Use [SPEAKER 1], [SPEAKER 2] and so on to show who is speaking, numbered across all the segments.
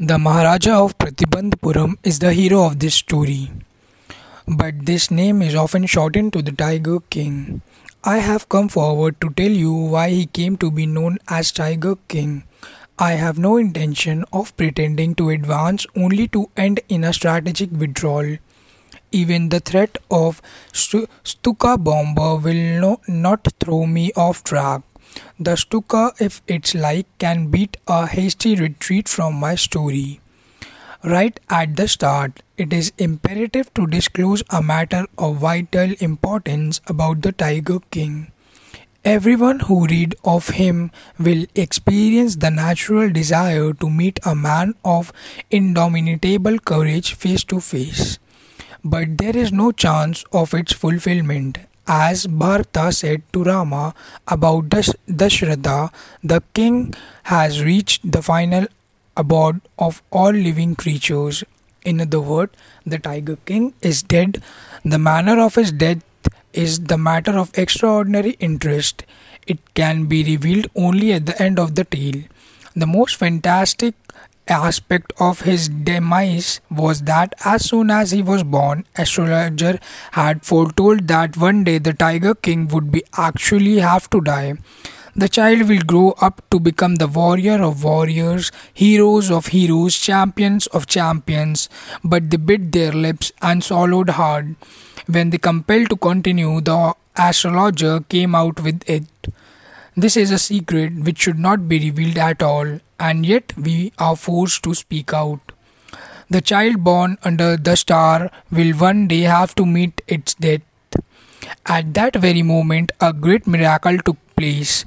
[SPEAKER 1] The Maharaja of Pratibandapuram is the hero of this story, but this name is often shortened to the Tiger King. I have come forward to tell you why he came to be known as Tiger King. I have no intention of pretending to advance only to end in a strategic withdrawal. Even the threat of Stuka bomber will no, not throw me off track. The Stuka, if it's like, can beat a hasty retreat from my story. Right at the start, it is imperative to disclose a matter of vital importance about the Tiger King. Everyone who read of him will experience the natural desire to meet a man of indomitable courage face to face. But there is no chance of its fulfillment. As Bharata said to Rama about Dash- Dashratha, the king has reached the final abode of all living creatures. In other words, the Tiger King is dead. The manner of his death is the matter of extraordinary interest. It can be revealed only at the end of the tale. The most fantastic aspect of his demise was that as soon as he was born, astrologer had foretold that one day the Tiger King would be actually have to die. The child will grow up to become the warrior of warriors, heroes of heroes, champions of champions, but they bit their lips and swallowed hard. When they compelled to continue, the astrologer came out with it. This is a secret which should not be revealed at all, and yet we are forced to speak out. The child born under the star will one day have to meet its death. At that very moment, a great miracle took place.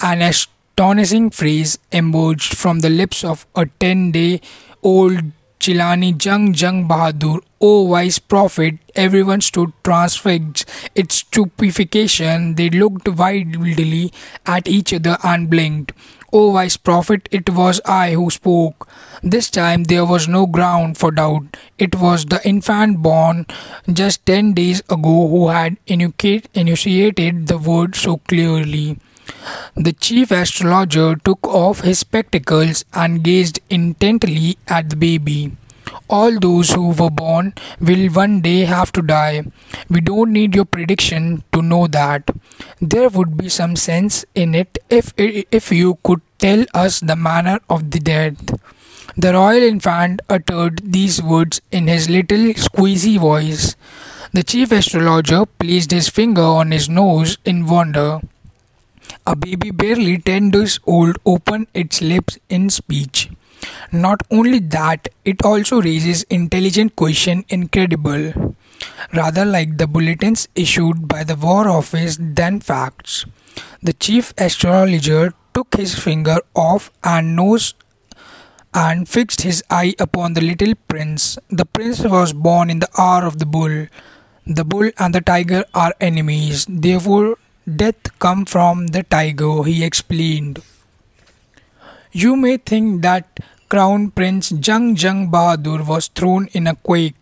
[SPEAKER 1] An astonishing phrase emerged from the lips of a ten day old Jilani Jung Jung Bahadur, O wise prophet, everyone stood transfixed. Its stupefaction, they looked wildly at each other and blinked. O wise prophet, it was I who spoke. This time there was no ground for doubt. It was the infant born just ten days ago who had enunciated the word so clearly. The chief astrologer took off his spectacles and gazed intently at the baby. All those who were born will one day have to die. We don't need your prediction to know that. There would be some sense in it if, if you could tell us the manner of the death. The royal infant uttered these words in his little squeezy voice. The chief astrologer placed his finger on his nose in wonder. A baby barely ten days old opened its lips in speech. Not only that, it also raises intelligent question incredible, rather like the bulletins issued by the War Office than facts. The chief astrologer took his finger off and nose and fixed his eye upon the little prince. The prince was born in the hour of the bull. The bull and the tiger are enemies, therefore death come from the tiger, he explained. You may think that Crown Prince Jung Jung Bahadur was thrown in a quake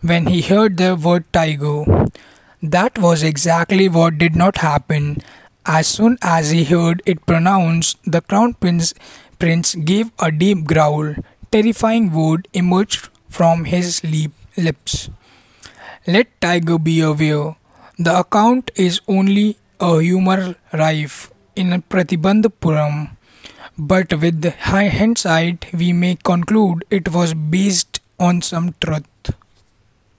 [SPEAKER 1] when he heard the word tiger. That was exactly what did not happen. As soon as he heard it pronounced, the Crown Prince, Prince gave a deep growl. Terrifying word emerged from his lip, lips. Let tiger be aware. The account is only a humor rife in a Pratibandapuram, but with high hindsight we may conclude it was based on some truth.